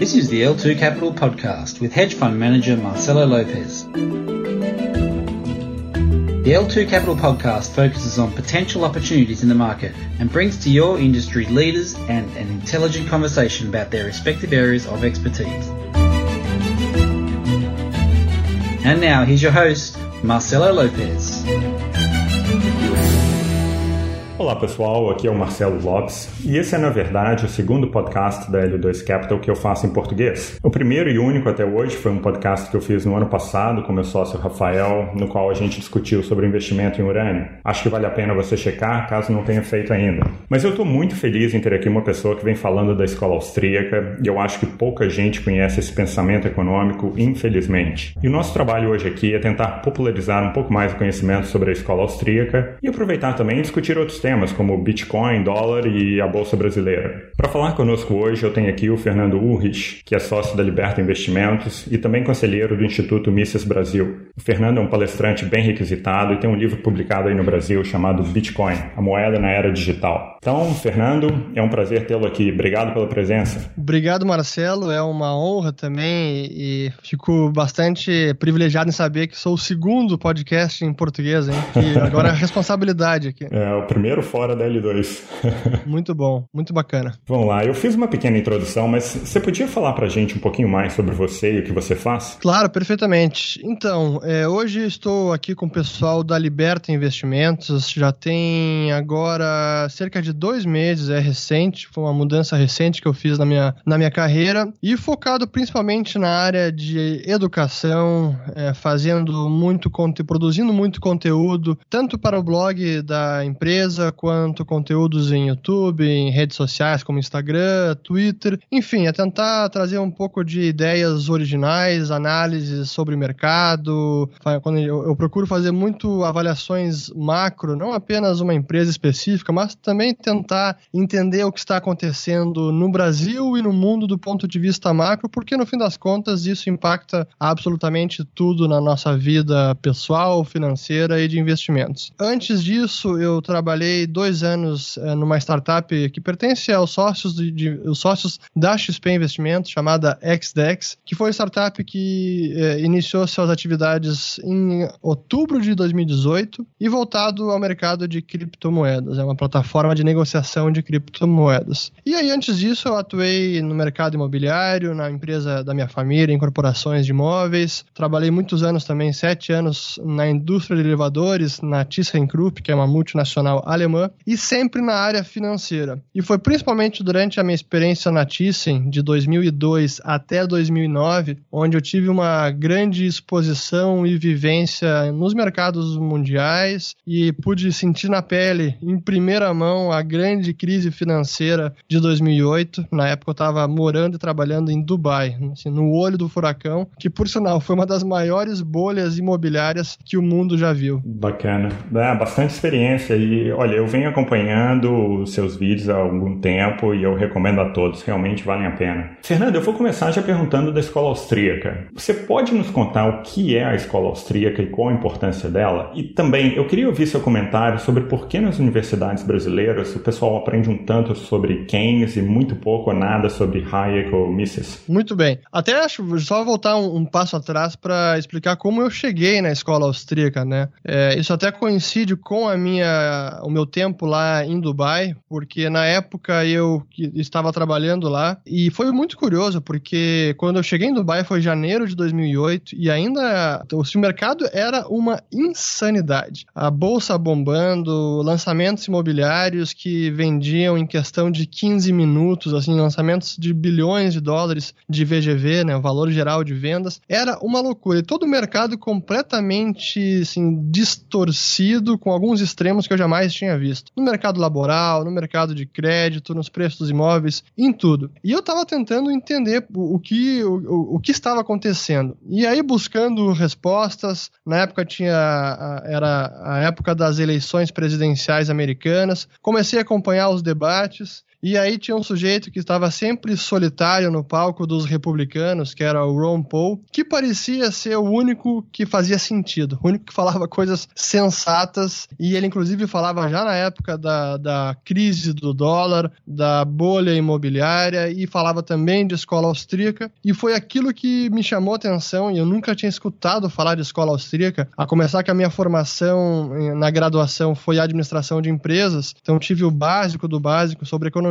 This is the L2 Capital podcast with hedge fund manager Marcelo Lopez. The L2 Capital podcast focuses on potential opportunities in the market and brings to your industry leaders and an intelligent conversation about their respective areas of expertise. And now, here's your host, Marcelo Lopez. Olá pessoal, aqui é o Marcelo Lopes e esse é na verdade o segundo podcast da L2 Capital que eu faço em português. O primeiro e único até hoje foi um podcast que eu fiz no ano passado com meu sócio Rafael, no qual a gente discutiu sobre investimento em urânio. Acho que vale a pena você checar caso não tenha feito ainda. Mas eu estou muito feliz em ter aqui uma pessoa que vem falando da escola austríaca e eu acho que pouca gente conhece esse pensamento econômico, infelizmente. E o nosso trabalho hoje aqui é tentar popularizar um pouco mais o conhecimento sobre a escola austríaca e aproveitar também discutir outros temas temas como Bitcoin, dólar e a Bolsa Brasileira. Para falar conosco hoje, eu tenho aqui o Fernando Urrich, que é sócio da Liberta Investimentos e também conselheiro do Instituto Mises Brasil. O Fernando é um palestrante bem requisitado e tem um livro publicado aí no Brasil chamado Bitcoin, a moeda na era digital. Então, Fernando, é um prazer tê-lo aqui. Obrigado pela presença. Obrigado, Marcelo. É uma honra também e fico bastante privilegiado em saber que sou o segundo podcast em português, hein? Que agora é responsabilidade aqui. É, o primeiro fora da L2. muito bom, muito bacana. Vamos lá, eu fiz uma pequena introdução, mas você podia falar pra gente um pouquinho mais sobre você e o que você faz? Claro, perfeitamente. Então, é, hoje estou aqui com o pessoal da Liberta Investimentos, já tem agora cerca de dois meses, é recente, foi uma mudança recente que eu fiz na minha, na minha carreira, e focado principalmente na área de educação, é, fazendo muito conteúdo, produzindo muito conteúdo, tanto para o blog da empresa, quanto conteúdos em YouTube, em redes sociais como Instagram, Twitter, enfim, é tentar trazer um pouco de ideias originais, análises sobre o mercado. Quando eu, eu procuro fazer muito avaliações macro, não apenas uma empresa específica, mas também tentar entender o que está acontecendo no Brasil e no mundo do ponto de vista macro, porque no fim das contas isso impacta absolutamente tudo na nossa vida pessoal, financeira e de investimentos. Antes disso, eu trabalhei dois anos é, numa startup que pertence aos sócios, de, de, os sócios da XP Investimentos, chamada XDEX, que foi a startup que é, iniciou suas atividades em outubro de 2018 e voltado ao mercado de criptomoedas. É uma plataforma de negociação de criptomoedas. E aí, antes disso, eu atuei no mercado imobiliário, na empresa da minha família, em corporações de imóveis. Trabalhei muitos anos também, sete anos na indústria de elevadores, na ThyssenKrupp, que é uma multinacional alemã alemã e sempre na área financeira. E foi principalmente durante a minha experiência na Thyssen, de 2002 até 2009, onde eu tive uma grande exposição e vivência nos mercados mundiais e pude sentir na pele, em primeira mão, a grande crise financeira de 2008. Na época eu estava morando e trabalhando em Dubai, assim, no olho do furacão, que por sinal foi uma das maiores bolhas imobiliárias que o mundo já viu. Bacana. É, bastante experiência e, olha, eu venho acompanhando os seus vídeos há algum tempo e eu recomendo a todos, realmente valem a pena. Fernando, eu vou começar já perguntando da escola austríaca. Você pode nos contar o que é a escola austríaca e qual a importância dela? E também, eu queria ouvir seu comentário sobre por que nas universidades brasileiras o pessoal aprende um tanto sobre Keynes e muito pouco ou nada sobre Hayek ou Mises. Muito bem. Até acho, só voltar um, um passo atrás para explicar como eu cheguei na escola austríaca, né? É, isso até coincide com a minha, o meu tempo lá em Dubai, porque na época eu estava trabalhando lá e foi muito curioso, porque quando eu cheguei em Dubai foi janeiro de 2008 e ainda o mercado era uma insanidade. A bolsa bombando, lançamentos imobiliários que vendiam em questão de 15 minutos, assim, lançamentos de bilhões de dólares de VGV, né, o valor geral de vendas, era uma loucura. E todo o mercado completamente assim, distorcido, com alguns extremos que eu jamais tinha visto. No mercado laboral, no mercado de crédito, nos preços dos imóveis, em tudo. E eu estava tentando entender o, o que, o, o, que estava acontecendo. E aí, buscando respostas, na época tinha. Era a época das eleições presidenciais americanas, comecei a acompanhar os debates E aí tinha um sujeito que estava sempre solitário no palco dos republicanos, que era o Ron Paul, que parecia ser o único que fazia sentido, o único que falava coisas sensatas, e ele inclusive falava já na época da, da crise do dólar, da bolha imobiliária, e falava também de escola austríaca, e foi aquilo que me chamou atenção, e eu nunca tinha escutado falar de escola austríaca, a começar que a minha formação na graduação foi administração de empresas, então tive o básico do básico sobre economia,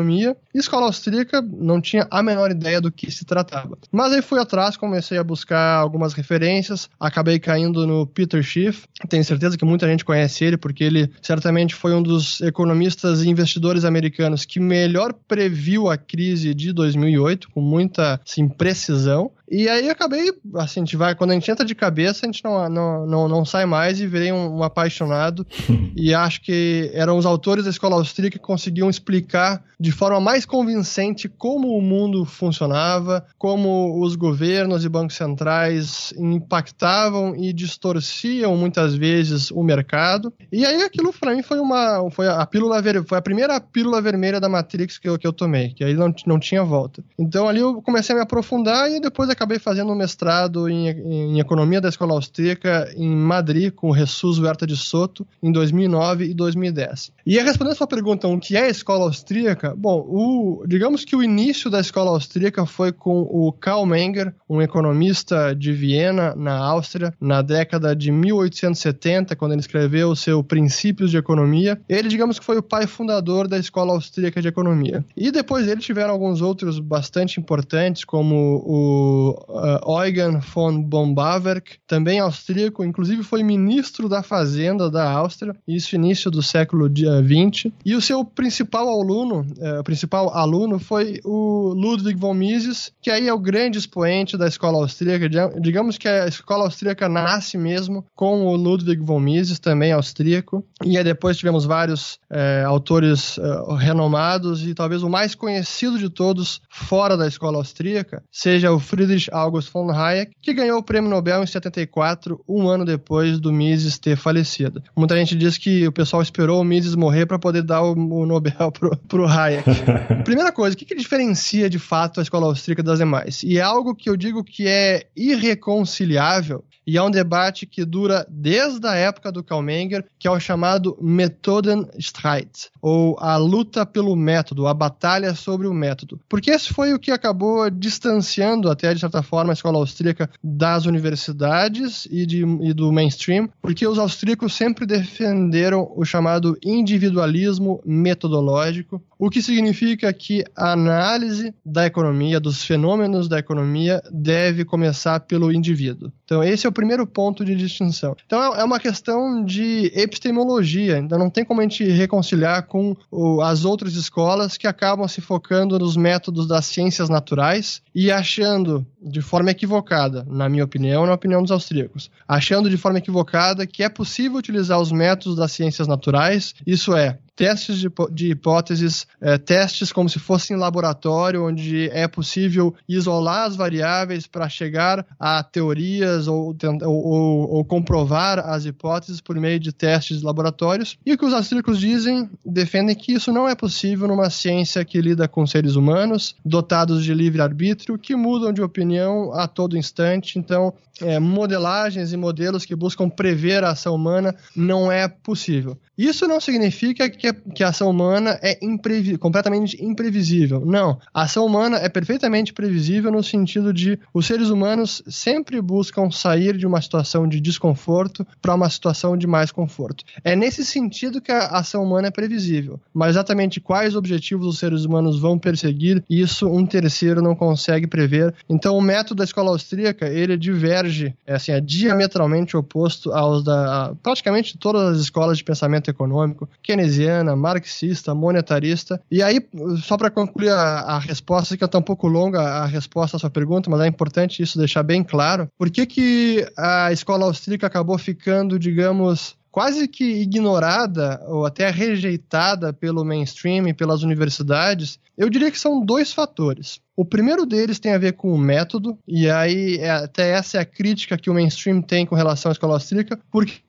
e escola austríaca não tinha a menor ideia do que se tratava. Mas aí fui atrás, comecei a buscar algumas referências, acabei caindo no Peter Schiff, tenho certeza que muita gente conhece ele, porque ele certamente foi um dos economistas e investidores americanos que melhor previu a crise de 2008, com muita assim, precisão. E aí acabei, assim, a gente vai, quando a gente entra de cabeça, a gente não, não, não, não sai mais e virei um, um apaixonado. e acho que eram os autores da escola austríaca que conseguiam explicar de forma mais convincente como o mundo funcionava, como os governos e bancos centrais impactavam e distorciam muitas vezes o mercado. E aí aquilo para mim foi uma foi a pílula ver, foi a primeira pílula vermelha da Matrix que eu, que eu tomei, que aí não, não tinha volta. Então ali eu comecei a me aprofundar e depois acabei fazendo um mestrado em, em Economia da Escola Austríaca em Madrid, com o Jesus Huerta de Soto, em 2009 e 2010. E respondendo a sua pergunta, o que é a escola austríaca? Bom, o, digamos que o início da escola austríaca foi com o Karl Menger, um economista de Viena, na Áustria, na década de 1870, quando ele escreveu o seu Princípios de Economia. Ele, digamos que foi o pai fundador da escola austríaca de economia. E depois dele tiveram alguns outros bastante importantes, como o uh, Eugen von Bombaverk, também austríaco, inclusive foi ministro da Fazenda da Áustria, isso início do século XX. E o seu principal aluno, uh, principal aluno foi o Ludwig von Mises, que aí é o grande expoente da escola austríaca. Digamos que a escola austríaca nasce mesmo com o Ludwig von Mises, também austríaco. E aí depois tivemos vários uh, autores uh, renomados e talvez o mais conhecido de todos fora da escola austríaca seja o Friedrich August von Hayek, que ganhou o prêmio Nobel em 74, um ano depois do Mises ter falecido. Muita gente diz que o pessoal esperou o Mises morrer para poder dar o, o, Nobel pro, pro Hayek. Primeira coisa, o que, que diferencia de fato a escola austríaca das demais? E é algo que eu digo que é irreconciliável e é um debate que dura desde a época do Karl Menger, que é o chamado Methodenstreit, ou a luta pelo método, a batalha sobre o método. Porque esse foi o que acabou distanciando, até de certa forma, a escola austríaca das universidades e, de, e do mainstream, porque os austríacos sempre defenderam o chamado individualismo metodológico, o que significa que a análise da economia, dos fenômenos da economia, deve começar pelo indivíduo. Então, esse é o primeiro ponto de distinção. Então, é, é uma questão de epistemologia, então não tem como a gente reconciliar com as outras escolas que acabam se focando nos métodos das ciências naturais e achando de forma equivocada, na minha opinião, na opinião dos austríacos, achando de forma equivocada que é possível utilizar os métodos das ciências naturais, isso é, testes de, de hipóteses, é, testes como se fossem em laboratório, onde é possível isolar as variáveis para chegar a teorias ou, ou, ou, comprovar as hipóteses por meio de testes laboratórios. E o que os austríacos dizem, defendem que isso não é possível numa ciência que lida com seres humanos, dotados de livre-arbítrio, que mudam de opinião a todo instante. Então, é, modelagens e modelos que buscam prever a ação humana não é possível. Isso não significa que que a ação humana é imprevi completamente imprevisível. Não. A ação humana é perfeitamente previsível no sentido de os seres humanos sempre buscam sair de uma situação de desconforto para uma situação de mais conforto. É nesse sentido que a ação humana é previsível. Mas exatamente quais objetivos os seres humanos vão perseguir, isso um terceiro não consegue prever. Então o método da escola austríaca, ele diverge, é assim, é diametralmente oposto aos da a, praticamente todas as escolas de pensamento econômico, keynesiana, marxista, monetarista. E aí, só para concluir a, a resposta, que está um pouco longa a resposta à sua pergunta, mas é importante isso deixar bem claro. Por que, que a escola austríaca acabou ficando, digamos, quase que ignorada ou até rejeitada pelo mainstream e pelas universidades, eu diria que são dois fatores. O primeiro deles tem a ver com o método, e aí é, até essa é a crítica que o mainstream tem com relação à escola austríaca, porque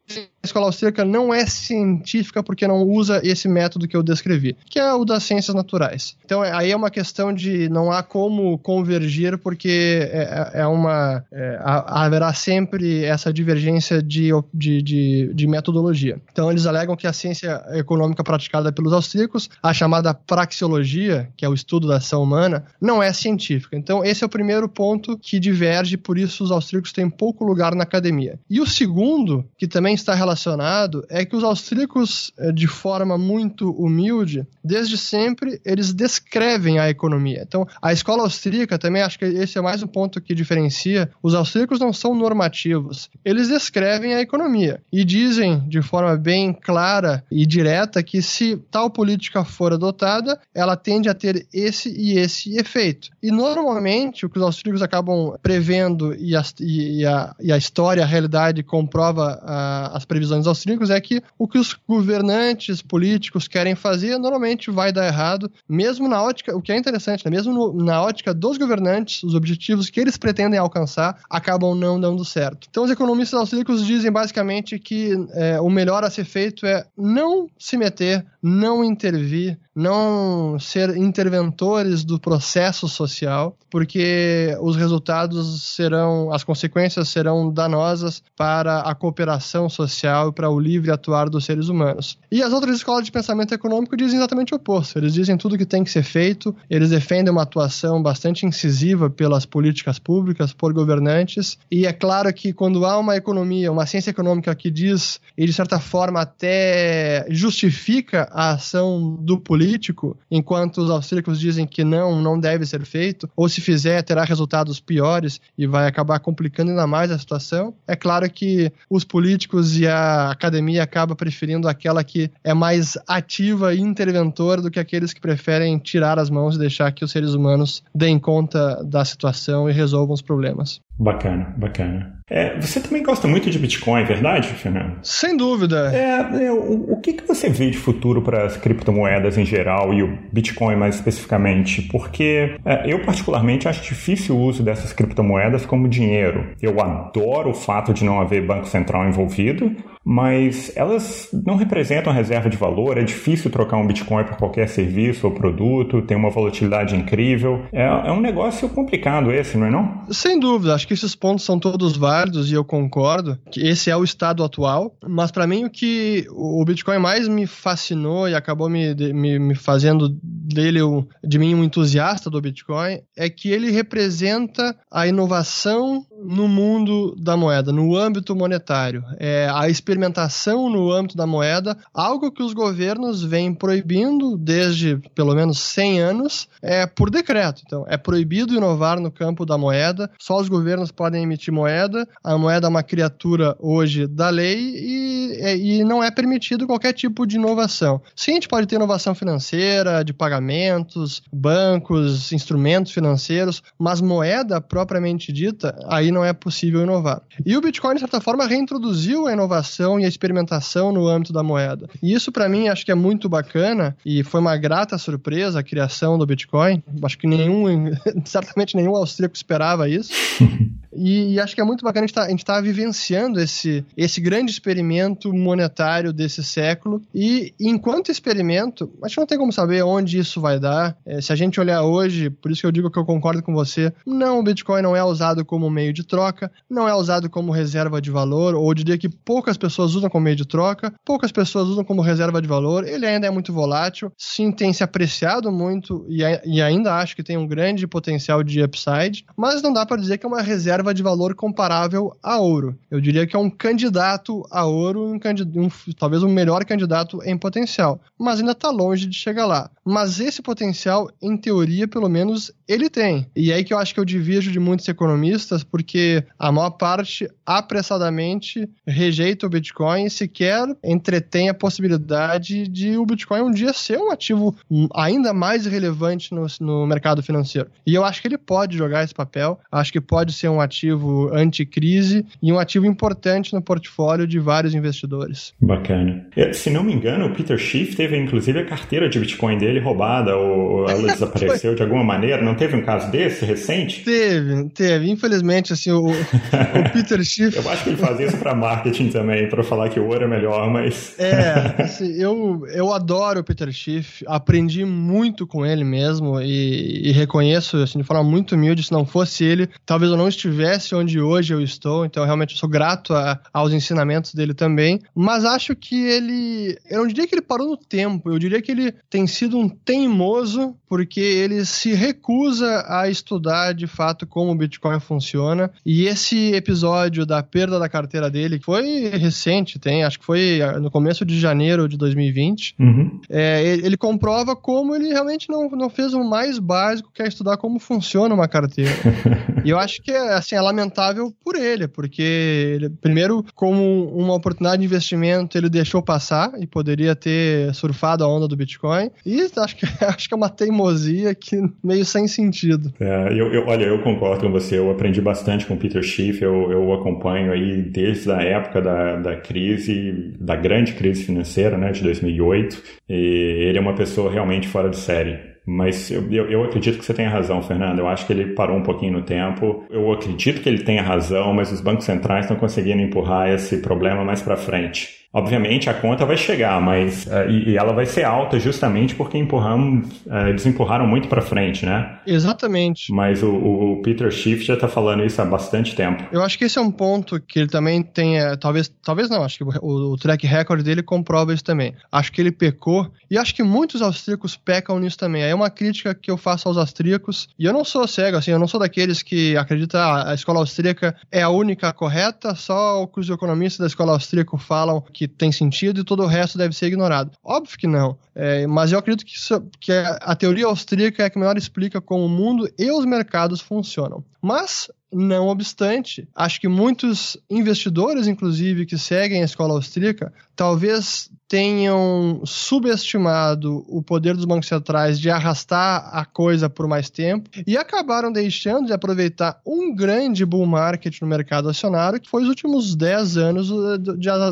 a escola austríaca não é científica porque não usa esse método que eu descrevi, que é o das ciências naturais. Então é, aí é uma questão de não há como convergir porque é, é, é uma é, haverá sempre essa divergência de, de, de, de, metodologia. Então eles alegam que a ciência econômica praticada pelos austríacos, a chamada praxeologia, que é o estudo da ação humana, não é científica. Então esse é o primeiro ponto que diverge, por isso os austríacos têm pouco lugar na academia. E o segundo, que também está relacionado, é que os austríacos, eh, de forma muito humilde, desde sempre, eles descrevem a economia. Então, a escola austríaca, também acho que esse é mais um ponto que diferencia, os austríacos não são normativos, eles descrevem a economia e dizem de forma bem clara e direta que se tal política for adotada, ela tende a ter esse e esse efeito. E normalmente o que os austríacos acabam prevendo e a, e a, e a história, a realidade comprova a, as previsões austríacos é que o que os governantes políticos querem fazer normalmente vai dar errado, mesmo na ótica, o que é interessante, né? mesmo no, na ótica dos governantes, os objetivos que eles pretendem alcançar acabam não dando certo. Então os economistas austríacos dizem basicamente que é, o melhor a ser feito é não se meter, não intervir, não ser interventores do processo social, porque os resultados serão, as consequências serão danosas para a cooperação social e para o livre atuar dos seres humanos. E as outras escolas de pensamento econômico dizem exatamente o oposto. Eles dizem tudo que tem que ser feito, eles defendem uma atuação bastante incisiva pelas políticas públicas, por governantes, e é claro que quando há uma economia, uma ciência econômica que diz, e de certa forma até justifica a ação do político, enquanto os austríacos dizem que não, não deve ser feito, ou se fizer terá resultados piores e vai acabar complicando ainda mais a situação. É claro que os políticos e a academia acabam preferindo aquela que é mais ativa e interventora do que aqueles que preferem tirar as mãos e deixar que os seres humanos deem conta da situação e resolvam os problemas. Bacana, bacana. É, você também gosta muito de Bitcoin, é verdade, Fernando? Sem dúvida. É, é o, o que, que você vê de futuro para as criptomoedas em geral e o Bitcoin mais especificamente? Porque é, eu, particularmente, acho difícil o uso dessas criptomoedas como dinheiro. Eu adoro o fato de não haver banco central envolvido, mas elas não representam reserva de valor, é difícil trocar um Bitcoin por qualquer serviço ou produto, tem uma volatilidade incrível. É, é um negócio complicado esse, não é não? Sem dúvida, acho que esses pontos são todos válidos e eu concordo que esse é o estado atual, mas para mim o que o Bitcoin mais me fascinou e acabou me, me, me fazendo dele, de mim, um entusiasta do Bitcoin, é que ele representa a inovação no mundo da moeda, no âmbito monetário. É a experimentação no âmbito da moeda, algo que os governos vêm proibindo desde pelo menos 100 anos, é por decreto. Então, é proibido inovar no campo da moeda, só os governos podem emitir moeda, a moeda é uma criatura hoje da lei e, é, e não é permitido qualquer tipo de inovação. Sim, a gente pode ter inovação financeira, de pagamentos, bancos, instrumentos financeiros, mas moeda propriamente dita, aí não é possível inovar. E o Bitcoin, de certa forma, reintroduziu a inovação e a experimentação no âmbito da moeda. E isso, para mim, acho que é muito bacana e foi uma grata surpresa a criação do Bitcoin. Acho que nenhum, certamente nenhum austríaco esperava isso. E, e, acho que é muito bacana a gente estar tá, tá vivenciando esse, esse grande experimento monetário desse século. E enquanto experimento, a gente não tem como saber onde isso vai dar. É, se a gente olhar hoje, por isso que eu digo que eu concordo com você, não, o Bitcoin não é usado como meio de troca, não é usado como reserva de valor, ou diria que poucas pessoas usam como meio de troca, poucas pessoas usam como reserva de valor, ele ainda é muito volátil, sim, tem se apreciado muito e, e ainda acho que tem um grande potencial de upside, mas não dá para dizer que é uma reserva reserva de valor comparável a ouro. Eu diria que é um candidato a ouro, um, um, talvez o um melhor candidato em potencial, mas ainda está longe de chegar lá. Mas esse potencial, em teoria, pelo menos, ele tem. E é aí que eu acho que eu divido de muitos economistas, porque a maior parte apressadamente rejeita o Bitcoin e sequer entretém a possibilidade de o Bitcoin um dia ser um ativo ainda mais relevante no, no mercado financeiro. E eu acho que ele pode jogar esse papel, acho que pode ser um ativo ativo anticrise e um ativo importante no portfólio de vários investidores. Bacana. É, se não me engano, o Peter Schiff teve inclusive a carteira de Bitcoin dele roubada ou ela desapareceu de alguma maneira. Não teve um caso desse recente? Teve, teve. Infelizmente, assim, o, o Peter Schiff. eu acho que ele fazia isso para marketing também, para falar que o ouro é melhor, mas. é, assim, eu, eu adoro o Peter Schiff, aprendi muito com ele mesmo e, e reconheço, assim, de forma muito humilde, se não fosse ele, talvez eu não estivesse onde hoje eu estou, então realmente eu sou grato a, aos ensinamentos dele também, mas acho que ele, eu não diria que ele parou no tempo, eu diria que ele tem sido um teimoso, porque ele se recusa a estudar de fato como o Bitcoin funciona, e esse episódio da perda da carteira dele, que foi recente, tem, acho que foi no começo de janeiro de 2020, uhum. é, ele comprova como ele realmente não, não fez o mais básico, que é estudar como funciona uma carteira. e eu acho que é, assim, é lamentável por ele, porque ele, primeiro, como uma oportunidade de investimento, ele deixou passar e poderia ter surfado a onda do Bitcoin. E acho que, acho que é uma teimosia que meio sem sentido. É, eu, eu, olha, eu concordo com você. Eu aprendi bastante com o Peter Schiff. Eu, eu acompanho aí desde a época da, da crise, da grande crise financeira, né, de 2008. E ele é uma pessoa realmente fora de série. Mas eu, eu, eu, acredito que você tenha razão, Fernando. Eu acho que ele parou um pouquinho no tempo. Eu acredito que ele tenha razão, mas os bancos centrais estão conseguindo empurrar esse problema mais para frente. Obviamente a conta vai chegar, mas uh, e, e, ela vai ser alta justamente porque empurramos, uh, eles empurraram muito para frente, né? Exatamente. Mas o, o Peter Schiff já está falando isso há bastante tempo. Eu acho que esse é um ponto que ele também tem, talvez, talvez não, acho que o, o, track record dele comprova isso também. Acho que ele pecou e acho que muitos austríacos pecam nisso também. É uma crítica que eu faço aos austríacos e eu não sou cego, assim, eu não sou daqueles que acreditam ah, a escola austríaca é a única correta, só o que os economistas da escola austríaca falam que tem sentido e todo o resto deve ser ignorado. Óbvio que não, é, mas eu acredito que, isso, que a teoria austríaca é a que melhor explica como o mundo e os mercados funcionam. Mas não obstante, acho que muitos investidores, inclusive, que seguem a escola austríaca, talvez tenham subestimado o poder dos bancos centrais de arrastar a coisa por mais tempo e acabaram deixando de aproveitar um grande bull market no mercado acionário, que foi os últimos 10 anos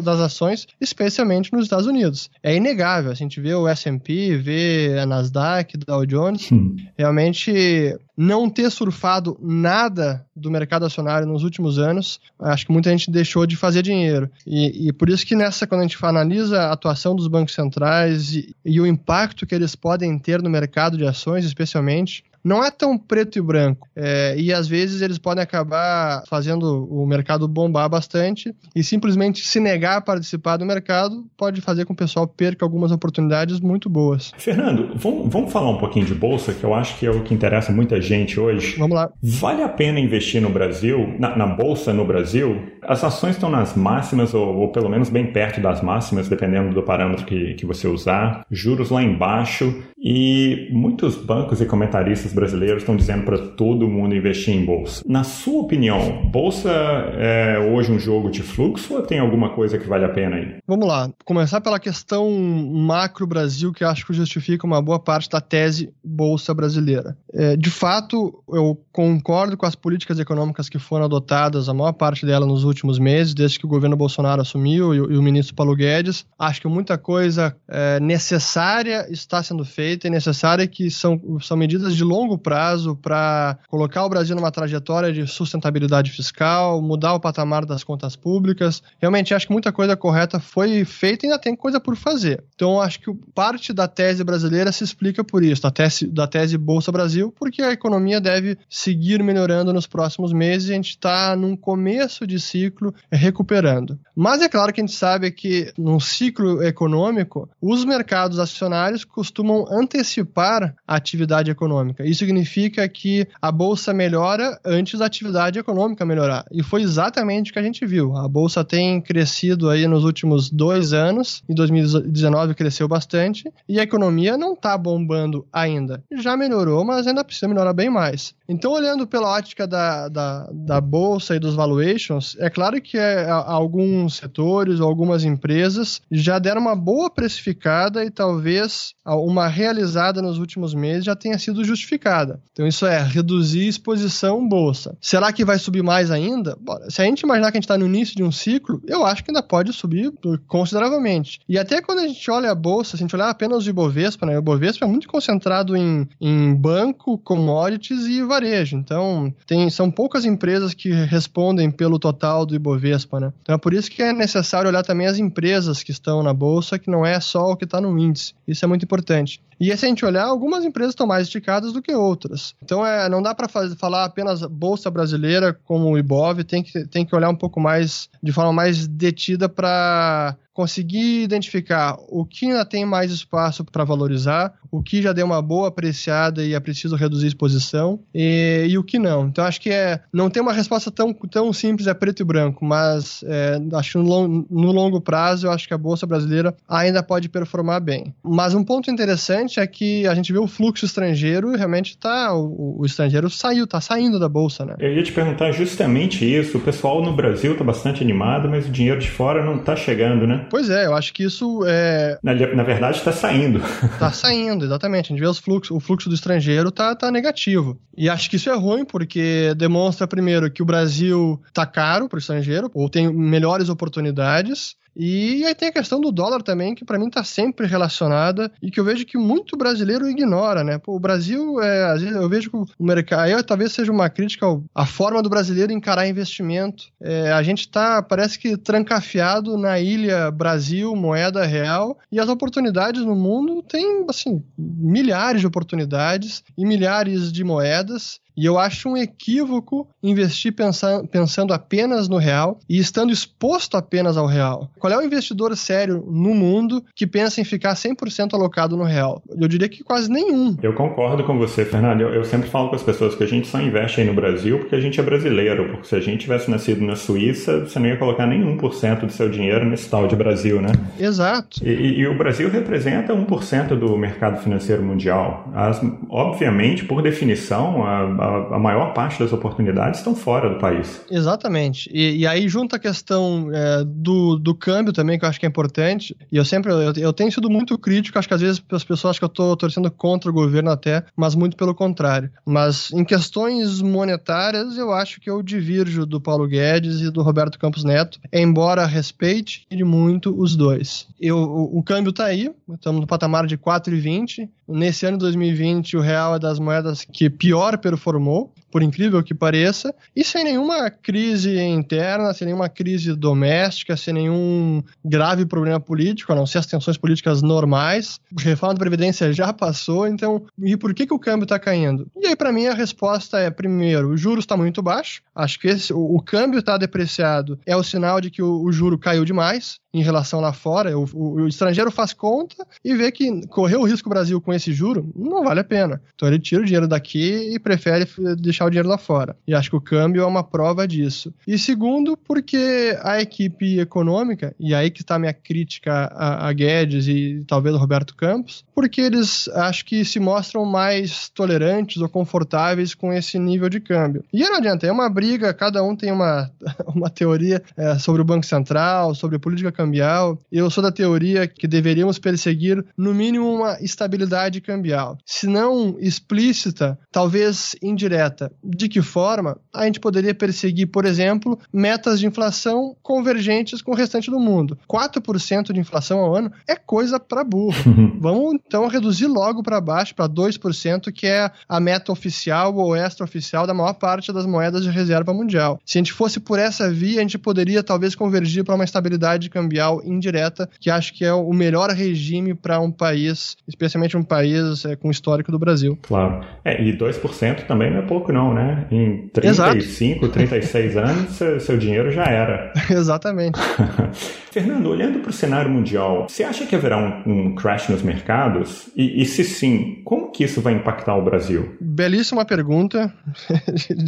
das ações, especialmente nos Estados Unidos. É inegável, a gente vê o S&P, vê a Nasdaq, Dow Jones, realmente não ter surfado nada do mercado acionário nos últimos anos, acho que muita gente deixou de fazer dinheiro. E, e por isso que nessa, quando a gente analisa a atuação dos bancos centrais e, e o impacto que eles podem ter no mercado de ações, especialmente, não é tão preto e branco. É, e às vezes eles podem acabar fazendo o mercado bombar bastante e simplesmente se negar a participar do mercado pode fazer com que o pessoal perca algumas oportunidades muito boas. Fernando, vamos, vamos falar um pouquinho de bolsa, que eu acho que é o que interessa muita gente hoje. Vamos lá. Vale a pena investir no Brasil, na, na bolsa no Brasil? As ações estão nas máximas, ou, ou, pelo menos bem perto das máximas, dependendo do parâmetro que, que você usar. Juros lá embaixo. E muitos bancos e comentaristas brasileiros estão dizendo para todo mundo investir em bolsa. Na sua opinião, bolsa é hoje um jogo de fluxo ou tem alguma coisa que vale a pena aí? Vamos lá. Começar pela questão macro Brasil, que acho que justifica uma boa parte da tese bolsa brasileira. É, de fato, eu concordo com as políticas econômicas que foram adotadas, a maior parte delas nos últimos meses, desde que o governo Bolsonaro assumiu e, o ministro Paulo Guedes. Acho que muita coisa é, necessária está sendo feita e necessária que são, são medidas de longo prazo para colocar o Brasil numa trajetória de sustentabilidade fiscal, mudar o patamar das contas públicas. Realmente acho que muita coisa correta foi feita e ainda tem coisa por fazer. Então acho que parte da tese brasileira se explica por isso, da tese, da tese Bolsa Brasil, porque a economia deve seguir melhorando nos próximos meses e a gente está num começo de ciclo recuperando. Mas é claro que a gente sabe que num ciclo econômico, os mercados acionários costumam antecipar a atividade econômica. Isso significa que a bolsa melhora antes da atividade econômica melhorar. E foi exatamente o que a gente viu. A bolsa tem crescido aí nos últimos dois anos, em 2019 cresceu bastante, e a economia não está bombando ainda. Já melhorou, mas ainda precisa melhorar bem mais. Então, olhando pela ótica da, da, da bolsa e dos valuations, é claro que é, alguns setores ou algumas empresas já deram uma boa precificada e talvez uma realizada nos últimos meses já tenha sido justificada. Então, isso é reduzir exposição bolsa. Será que vai subir mais ainda? Bora, se a gente imaginar que a gente está no início de um ciclo, eu acho que ainda pode subir consideravelmente. E até quando a gente olha a bolsa, se a gente olhar apenas o Ibovespa, né? O Ibovespa é muito concentrado em, em banco, commodities e varejo. Então, tem, são poucas empresas que respondem pelo total do Ibovespa, né? Então, é por isso que é necessário olhar também as empresas que estão na bolsa, que não é só o que está no índice. Isso é muito importante. E se a gente olhar, algumas empresas estão mais esticadas do que outras. Então, é, não dá para falar apenas bolsa brasileira como o Ibov, tem que, tem que olhar um pouco mais, de forma mais detida para conseguir identificar o que ainda tem mais espaço para valorizar, o que já deu uma boa apreciada e é preciso reduzir a exposição, e, e, o que não. Então, acho que é, não tem uma resposta tão, tão simples, é preto e branco, mas é, acho no, no longo prazo, eu acho que a Bolsa Brasileira ainda pode performar bem. Mas um ponto interessante é que a gente vê o fluxo estrangeiro e realmente tá, o, o estrangeiro saiu, tá saindo da Bolsa, né? Eu ia te perguntar justamente isso. O pessoal no Brasil tá bastante animado, mas o dinheiro de fora não tá chegando, né? Pois é, eu acho que isso é. Na, na verdade, está saindo. Está saindo, exatamente. A gente vê os fluxos, o fluxo do estrangeiro tá, tá negativo. E acho que isso é ruim, porque demonstra, primeiro, que o Brasil tá caro para o estrangeiro, ou tem melhores oportunidades. E aí tem a questão do dólar também, que para mim está sempre relacionada e que eu vejo que muito brasileiro ignora, né? Pô, o Brasil, é, às vezes eu vejo que o mercado, aí talvez seja uma crítica à forma do brasileiro encarar investimento. É, a gente está, parece que trancafiado na ilha Brasil, moeda real, e as oportunidades no mundo tem, assim, milhares de oportunidades e milhares de moedas. E eu acho um equívoco investir pensando, pensando apenas no real e estando exposto apenas ao real. Qual é o investidor sério no mundo que pensa em ficar 100% alocado no real? Eu diria que quase nenhum. Eu concordo com você, Fernando. Eu, eu, sempre falo com as pessoas que a gente só investe aí no Brasil porque a gente é brasileiro. Porque se a gente tivesse nascido na Suíça, você não ia colocar nem 1% do seu dinheiro nesse tal de Brasil, né? Exato. E, e, e o Brasil representa 1% do mercado financeiro mundial. As, obviamente, por definição, a, a a, maior parte das oportunidades estão fora do país. Exatamente. E, e aí junta a questão é, do, do câmbio também, que eu acho que é importante. E eu sempre, eu, eu tenho sido muito crítico, acho que às vezes as pessoas acham que eu estou torcendo contra o governo até, mas muito pelo contrário. Mas em questões monetárias, eu acho que eu divirjo do Paulo Guedes e do Roberto Campos Neto, embora respeite muito os dois. Eu, o, o câmbio está aí, estamos no patamar de 4,20. Nesse ano de 2020, o real é das moedas que pior performou por incrível que pareça, e sem nenhuma crise interna, sem nenhuma crise doméstica, sem nenhum grave problema político, a não ser as tensões políticas normais. A reforma da Previdência já passou, então, e por que, que o câmbio está caindo? E aí, para mim, a resposta é: primeiro, o juros está muito baixo, acho que esse, o, o câmbio está depreciado, é o sinal de que o, o juro caiu demais em relação lá fora. O, o, o, estrangeiro faz conta e vê que correr o risco Brasil com esse juro não vale a pena. Então ele tira o dinheiro daqui e prefere deixar deixar o dinheiro lá fora. E acho que o câmbio é uma prova disso. E segundo, porque a equipe econômica, e aí que está a minha crítica a, a Guedes e talvez o Roberto Campos, porque eles acho que se mostram mais tolerantes ou confortáveis com esse nível de câmbio. E não adianta, é uma briga, cada um tem uma, uma teoria é, sobre o Banco Central, sobre a política cambial. Eu sou da teoria que deveríamos perseguir, no mínimo, uma estabilidade cambial. Se não explícita, talvez indireta de que forma a gente poderia perseguir, por exemplo, metas de inflação convergentes com o restante do mundo? 4% de inflação ao ano é coisa para burro. Vamos então reduzir logo para baixo, para 2%, que é a meta oficial ou extraoficial da maior parte das moedas de reserva mundial. Se a gente fosse por essa via, a gente poderia talvez convergir para uma estabilidade cambial indireta, que acho que é o melhor regime para um país, especialmente um país é, com histórico do Brasil. Claro. É, e 2% também não é pouco, não não, né? Em 35, Exato. 36 anos, seu, seu dinheiro já era. Exatamente. Fernando, olhando para o cenário mundial, você acha que haverá um, um crash nos mercados? E, e, se sim, como que isso vai impactar o Brasil? Belíssima pergunta,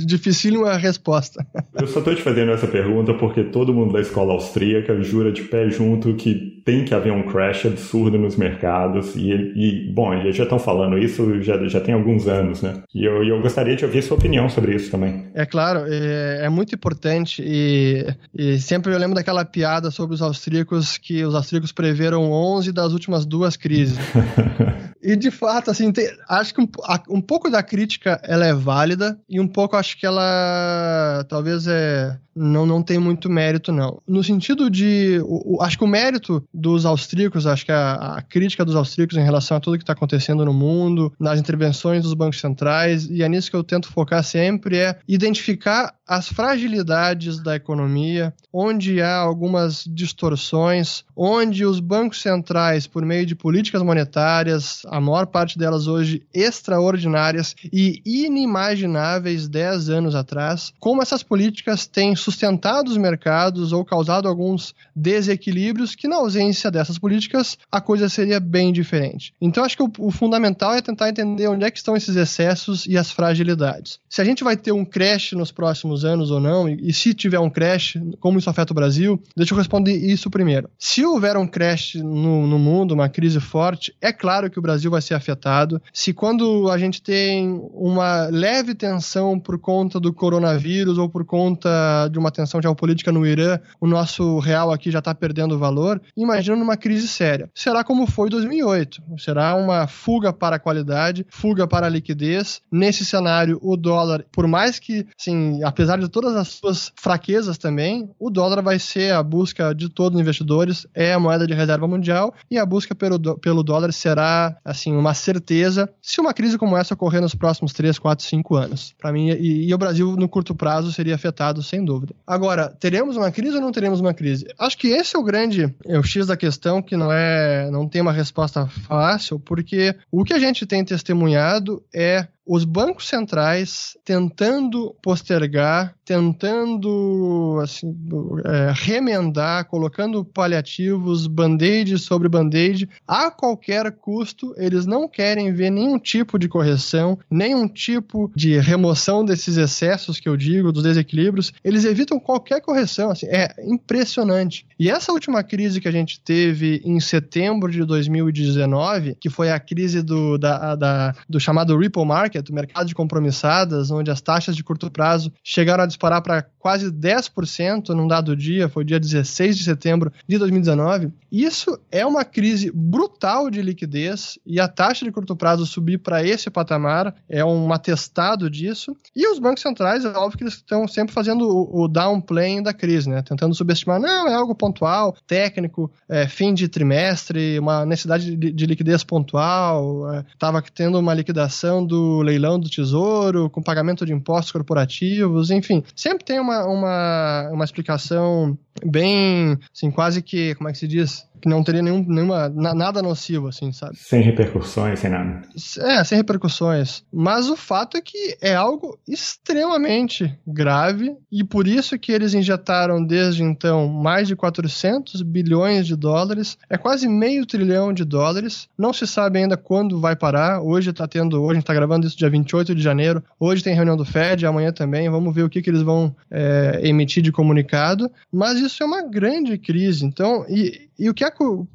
dificílima resposta. Eu só estou te fazendo essa pergunta porque todo mundo da escola austríaca jura de pé junto que tem que haver um crash absurdo nos mercados e, e bom, eles já estão falando isso já, já tem alguns anos, né? E eu, eu gostaria de ouvir sua opinião sobre isso também. É claro, é, é muito importante e, e sempre eu lembro daquela piada sobre os austríacos que os austríacos preveram 11 das últimas duas crises. E de fato, assim, tem, acho que um, um, pouco da crítica ela é válida e um pouco acho que ela talvez é não, não tem muito mérito, não. No sentido de. O, o, acho que o mérito dos austríacos, acho que a, a crítica dos austríacos em relação a tudo que está acontecendo no mundo, nas intervenções dos bancos centrais, e é nisso que eu tento focar sempre, é identificar as fragilidades da economia, onde há algumas distorções, onde os bancos centrais, por meio de políticas monetárias, a maior parte delas hoje extraordinárias e inimagináveis 10 anos atrás, como essas políticas têm sustentado os mercados ou causado alguns desequilíbrios que, na ausência dessas políticas, a coisa seria bem diferente. Então, acho que o, o fundamental é tentar entender onde é que estão esses excessos e as fragilidades. Se a gente vai ter um crash nos próximos anos ou não, e, e se tiver um crash, como isso afeta o Brasil, deixa eu responder isso primeiro. Se houver um crash no, no mundo, uma crise forte, é claro que o Brasil vai ser afetado. Se quando a gente tem uma leve tensão por conta do coronavírus ou por conta de uma tensão geopolítica no Irã, o nosso real aqui já está perdendo valor, imagina numa crise séria. Será como foi 2008. Será uma fuga para a qualidade, fuga para a liquidez. Nesse cenário, o dólar, por mais que, assim, apesar de todas as suas fraquezas também, o dólar vai ser a busca de todos os investidores, é a moeda de reserva mundial e a busca pelo, pelo dólar será, assim, uma certeza se uma crise como essa ocorrer nos próximos 3, 4, 5 anos. Para mim, e, e o Brasil, no curto prazo, seria afetado sem dúvida dúvida. Agora, teremos uma crise ou não teremos uma crise? Acho que esse é o grande, é o X da questão que não é, não tem uma resposta fácil, porque o que a gente tem testemunhado é os bancos centrais tentando postergar, tentando assim, é, remendar, colocando paliativos, band-aid sobre band-aid, a qualquer custo, eles não querem ver nenhum tipo de correção, nenhum tipo de remoção desses excessos que eu digo, dos desequilíbrios, eles evitam qualquer correção, assim, é impressionante. E essa última crise que a gente teve em setembro de 2019, que foi a crise do, da, da, do chamado Ripple Market, market, o mercado de compromissadas, onde as taxas de curto prazo chegaram a disparar para quase 10% num dado dia, foi dia 16 de setembro de 2019. Isso é uma crise brutal de liquidez e a taxa de curto prazo subir para esse patamar é um atestado disso. E os bancos centrais, é óbvio que eles estão sempre fazendo o, o downplaying da crise, né? Tentando subestimar, não, é algo pontual, técnico, é, fim de trimestre, uma necessidade de, de liquidez pontual, estava é, tendo uma liquidação do leilão do tesouro, com pagamento de impostos corporativos, enfim. Sempre tem uma, uma, uma explicação bem, assim, quase que, como é que se diz? Que não teria nenhum, nenhuma, nada nocivo, assim, sabe? Sem repercussões, sem nada. É, sem repercussões. Mas o fato é que é algo extremamente grave e por isso que eles injetaram desde então mais de 400 bilhões de dólares, é quase meio trilhão de dólares. Não se sabe ainda quando vai parar. Hoje tá tendo, hoje a gente tá gravando isso dia 28 de janeiro. Hoje tem reunião do Fed, amanhã também. Vamos ver o que, que eles vão é, emitir de comunicado. Mas isso é uma grande crise. Então, e, e o que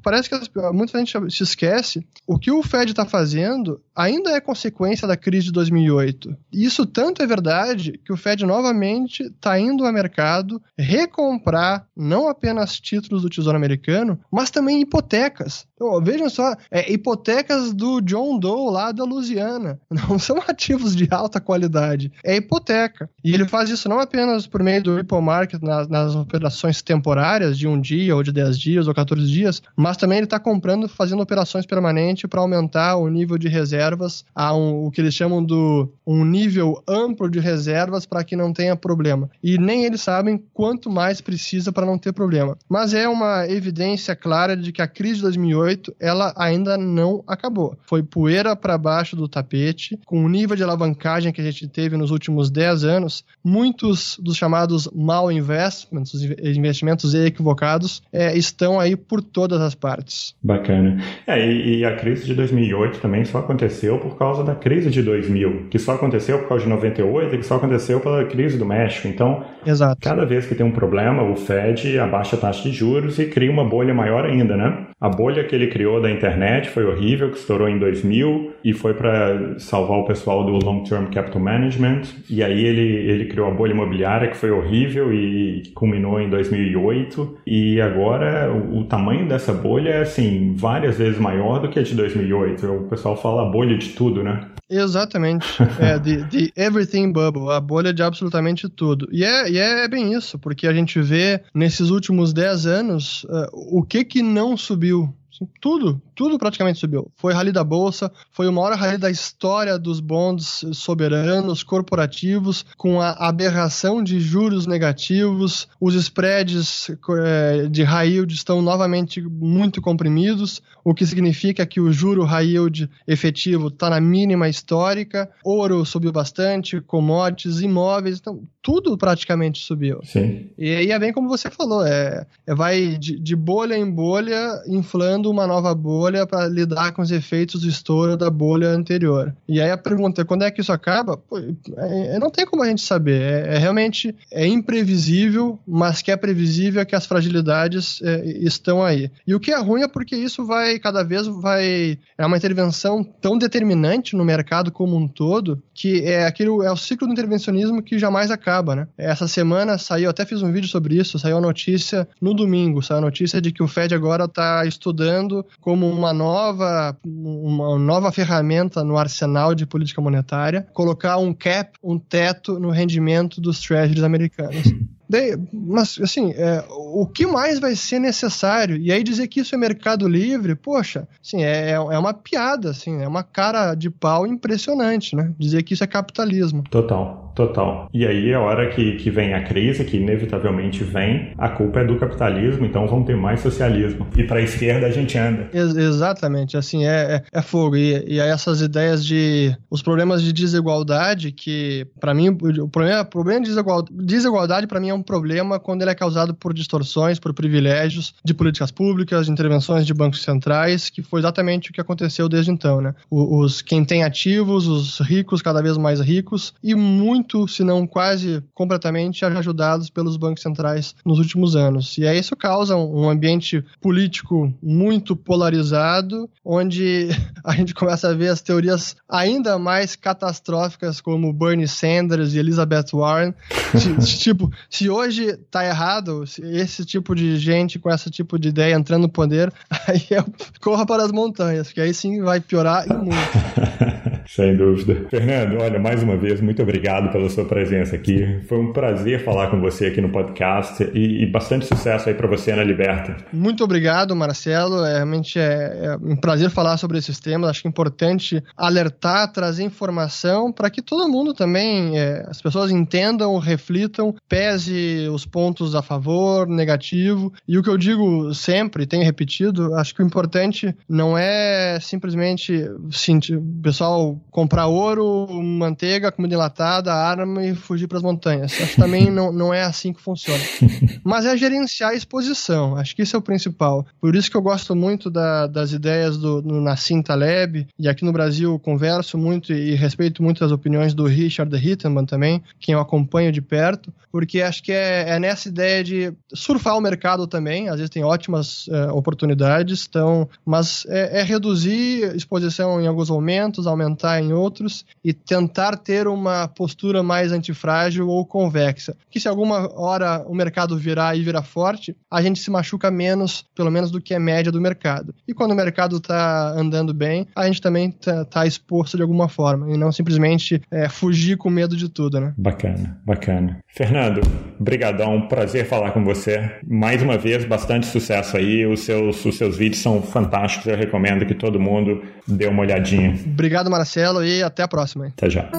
parece que muita gente se esquece, o que o Fed está fazendo ainda é consequência da crise de 2008. E isso tanto é verdade que o Fed novamente está indo ao mercado recomprar não apenas títulos do Tesouro Americano, mas também hipotecas. Então, vejam só, é, hipotecas do John Doe lá da Louisiana. Não são ativos de alta qualidade, é hipoteca. E ele faz isso não apenas por meio do Ripple Market nas, nas operações temporárias de um dia ou de 10 dias ou 14 dias, mas também ele está comprando, fazendo operações permanentes para aumentar o nível de reservas a um, o que eles chamam do um nível amplo de reservas para que não tenha problema. E nem eles sabem quanto mais precisa para não ter problema. Mas é uma evidência clara de que a crise de 2008 ela ainda não acabou. Foi poeira para baixo do tapete, com o nível de alavancagem que a gente teve nos últimos 10 anos, muitos dos chamados mal investments, os investimentos equivocados, é, estão aí por todas as partes. Bacana. É, e, e, a crise de 2008 também só aconteceu por causa da crise de 2000, que só aconteceu por causa de 98 e que só aconteceu pela crise do México. Então, Exato. cada vez que tem um problema, o Fed abaixa a taxa de juros e cria uma bolha maior ainda, né? A bolha que ele criou da internet foi horrível, que estourou em 2000 e foi para salvar o pessoal do Long Term Capital Management. E aí ele, ele criou a bolha imobiliária, que foi horrível e culminou em 2008. E agora o, o tamanho dessa bolha é, assim, várias vezes maior do que a de 2008. O pessoal fala a bolha de tudo, né? Exatamente. É, the, the everything bubble, a bolha de absolutamente tudo. E é, e é bem isso, porque a gente vê nesses últimos 10 anos uh, o que que não subiu tudo, tudo praticamente subiu. Foi rally da bolsa, foi o maior rally da história dos bonds soberanos, corporativos, com a aberração de juros negativos, os spreads é, de high yield estão novamente muito comprimidos, o que significa que o juro high yield efetivo está na mínima histórica, ouro subiu bastante, commodities, imóveis, então tudo praticamente subiu. Sim. E aí é bem como você falou, é, é vai de, de bolha em bolha, inflando uma nova bolha para lidar com os efeitos do estouro da bolha anterior. E aí a pergunta é quando é que isso acaba? Pô, é, é, não tem como a gente saber. É, é, realmente é imprevisível, mas que é previsível é que as fragilidades é, estão aí. E o que é ruim é porque isso vai cada vez vai é uma intervenção tão determinante no mercado como um todo que é aquilo é o ciclo do intervencionismo que jamais acaba, né? Essa semana saiu, até fiz um vídeo sobre isso, saiu a notícia no domingo, saiu a notícia de que o Fed agora está estudando como uma nova, uma nova ferramenta no arsenal de política monetária, colocar um cap, um teto no rendimento dos treasuries americanos. Daí, mas, assim, é, o que mais vai ser necessário? E aí dizer que isso é mercado livre, poxa, assim, é, é uma piada, assim, é uma cara de pau impressionante, né? Dizer que isso é capitalismo. Total, total. E aí, a hora que, que vem a crise, que inevitavelmente vem, a culpa é do capitalismo, então vamos ter mais socialismo. E para a esquerda a gente anda. Ex exatamente, assim, é, é, é fogo. E, e aí essas ideias de... os problemas de desigualdade, que, para mim, o problema, o problema de desigualdade, desigualdade para mim, é um problema quando ele é causado por distorções, por privilégios de políticas públicas, de intervenções de bancos centrais, que foi exatamente o que aconteceu desde então, né? Os quem tem ativos, os ricos cada vez mais ricos e muito, se não quase completamente ajudados pelos bancos centrais nos últimos anos. E aí isso causa um ambiente político muito polarizado, onde a gente começa a ver as teorias ainda mais catastróficas como Bernie Sanders e Elizabeth Warren, tipo, se se hoje tá errado, esse tipo de gente com esse tipo de ideia entrando no poder, aí é, corra para as montanhas, porque aí sim vai piorar e muito. Sem dúvida. Fernando, olha, mais uma vez, muito obrigado pela sua presença aqui. Foi um prazer falar com você aqui no podcast e, e bastante sucesso aí para você na Liberta. Muito obrigado, Marcelo. É, realmente é, é, um prazer falar sobre esses temas. Acho que é importante alertar, trazer informação para que todo mundo também, é, as pessoas entendam, reflitam, pese os pontos a favor, negativo. E o que eu digo sempre, tenho repetido, acho que o importante não é simplesmente sentir, o pessoal comprar ouro, manteiga, comida enlatada, arma e fugir para as montanhas. Acho que também não, não é assim que funciona. Mas é gerenciar a exposição. Acho que isso é o principal. Por isso que eu gosto muito da, das ideias do, do Nassim Taleb, e aqui no Brasil converso muito e, e respeito muito as opiniões do Richard Hittenman também, quem eu acompanho de perto, porque acho que é, é nessa ideia de surfar o mercado também. Às vezes tem ótimas é, oportunidades, então, mas é, é reduzir exposição em alguns momentos, aumentar em outros e tentar ter uma postura mais antifrágil ou convexa. Que se alguma hora o mercado virar e virar forte, a gente se machuca menos, pelo menos do que a média do mercado. E quando o mercado está andando bem, a gente também está tá exposto de alguma forma e não simplesmente é, fugir com medo de tudo, né? Bacana, bacana. Fernando, brigadão, prazer falar com você. Mais uma vez, bastante sucesso aí. Os seus, os seus vídeos são fantásticos. Eu recomendo que todo mundo dê uma olhadinha. Obrigado, Marcelo. Marcelo, e até a próxima. Até já.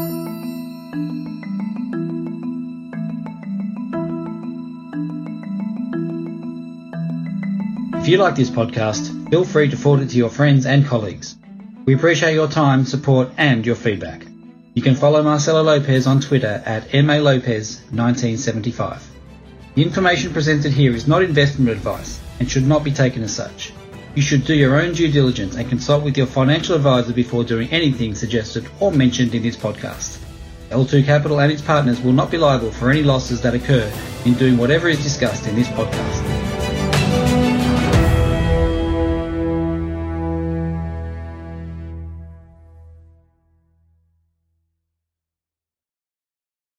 If you like this podcast, feel free to forward it to your friends and colleagues. We appreciate your time, support, and your feedback. You can follow Marcelo Lopez on Twitter at MALopez1975. The information presented here is not investment advice and should not be taken as such. You should do your own due diligence and consult with your financial advisor before doing anything suggested or mentioned in this podcast. L2 Capital and its partners will not be liable for any losses that occur in doing whatever is discussed in this podcast.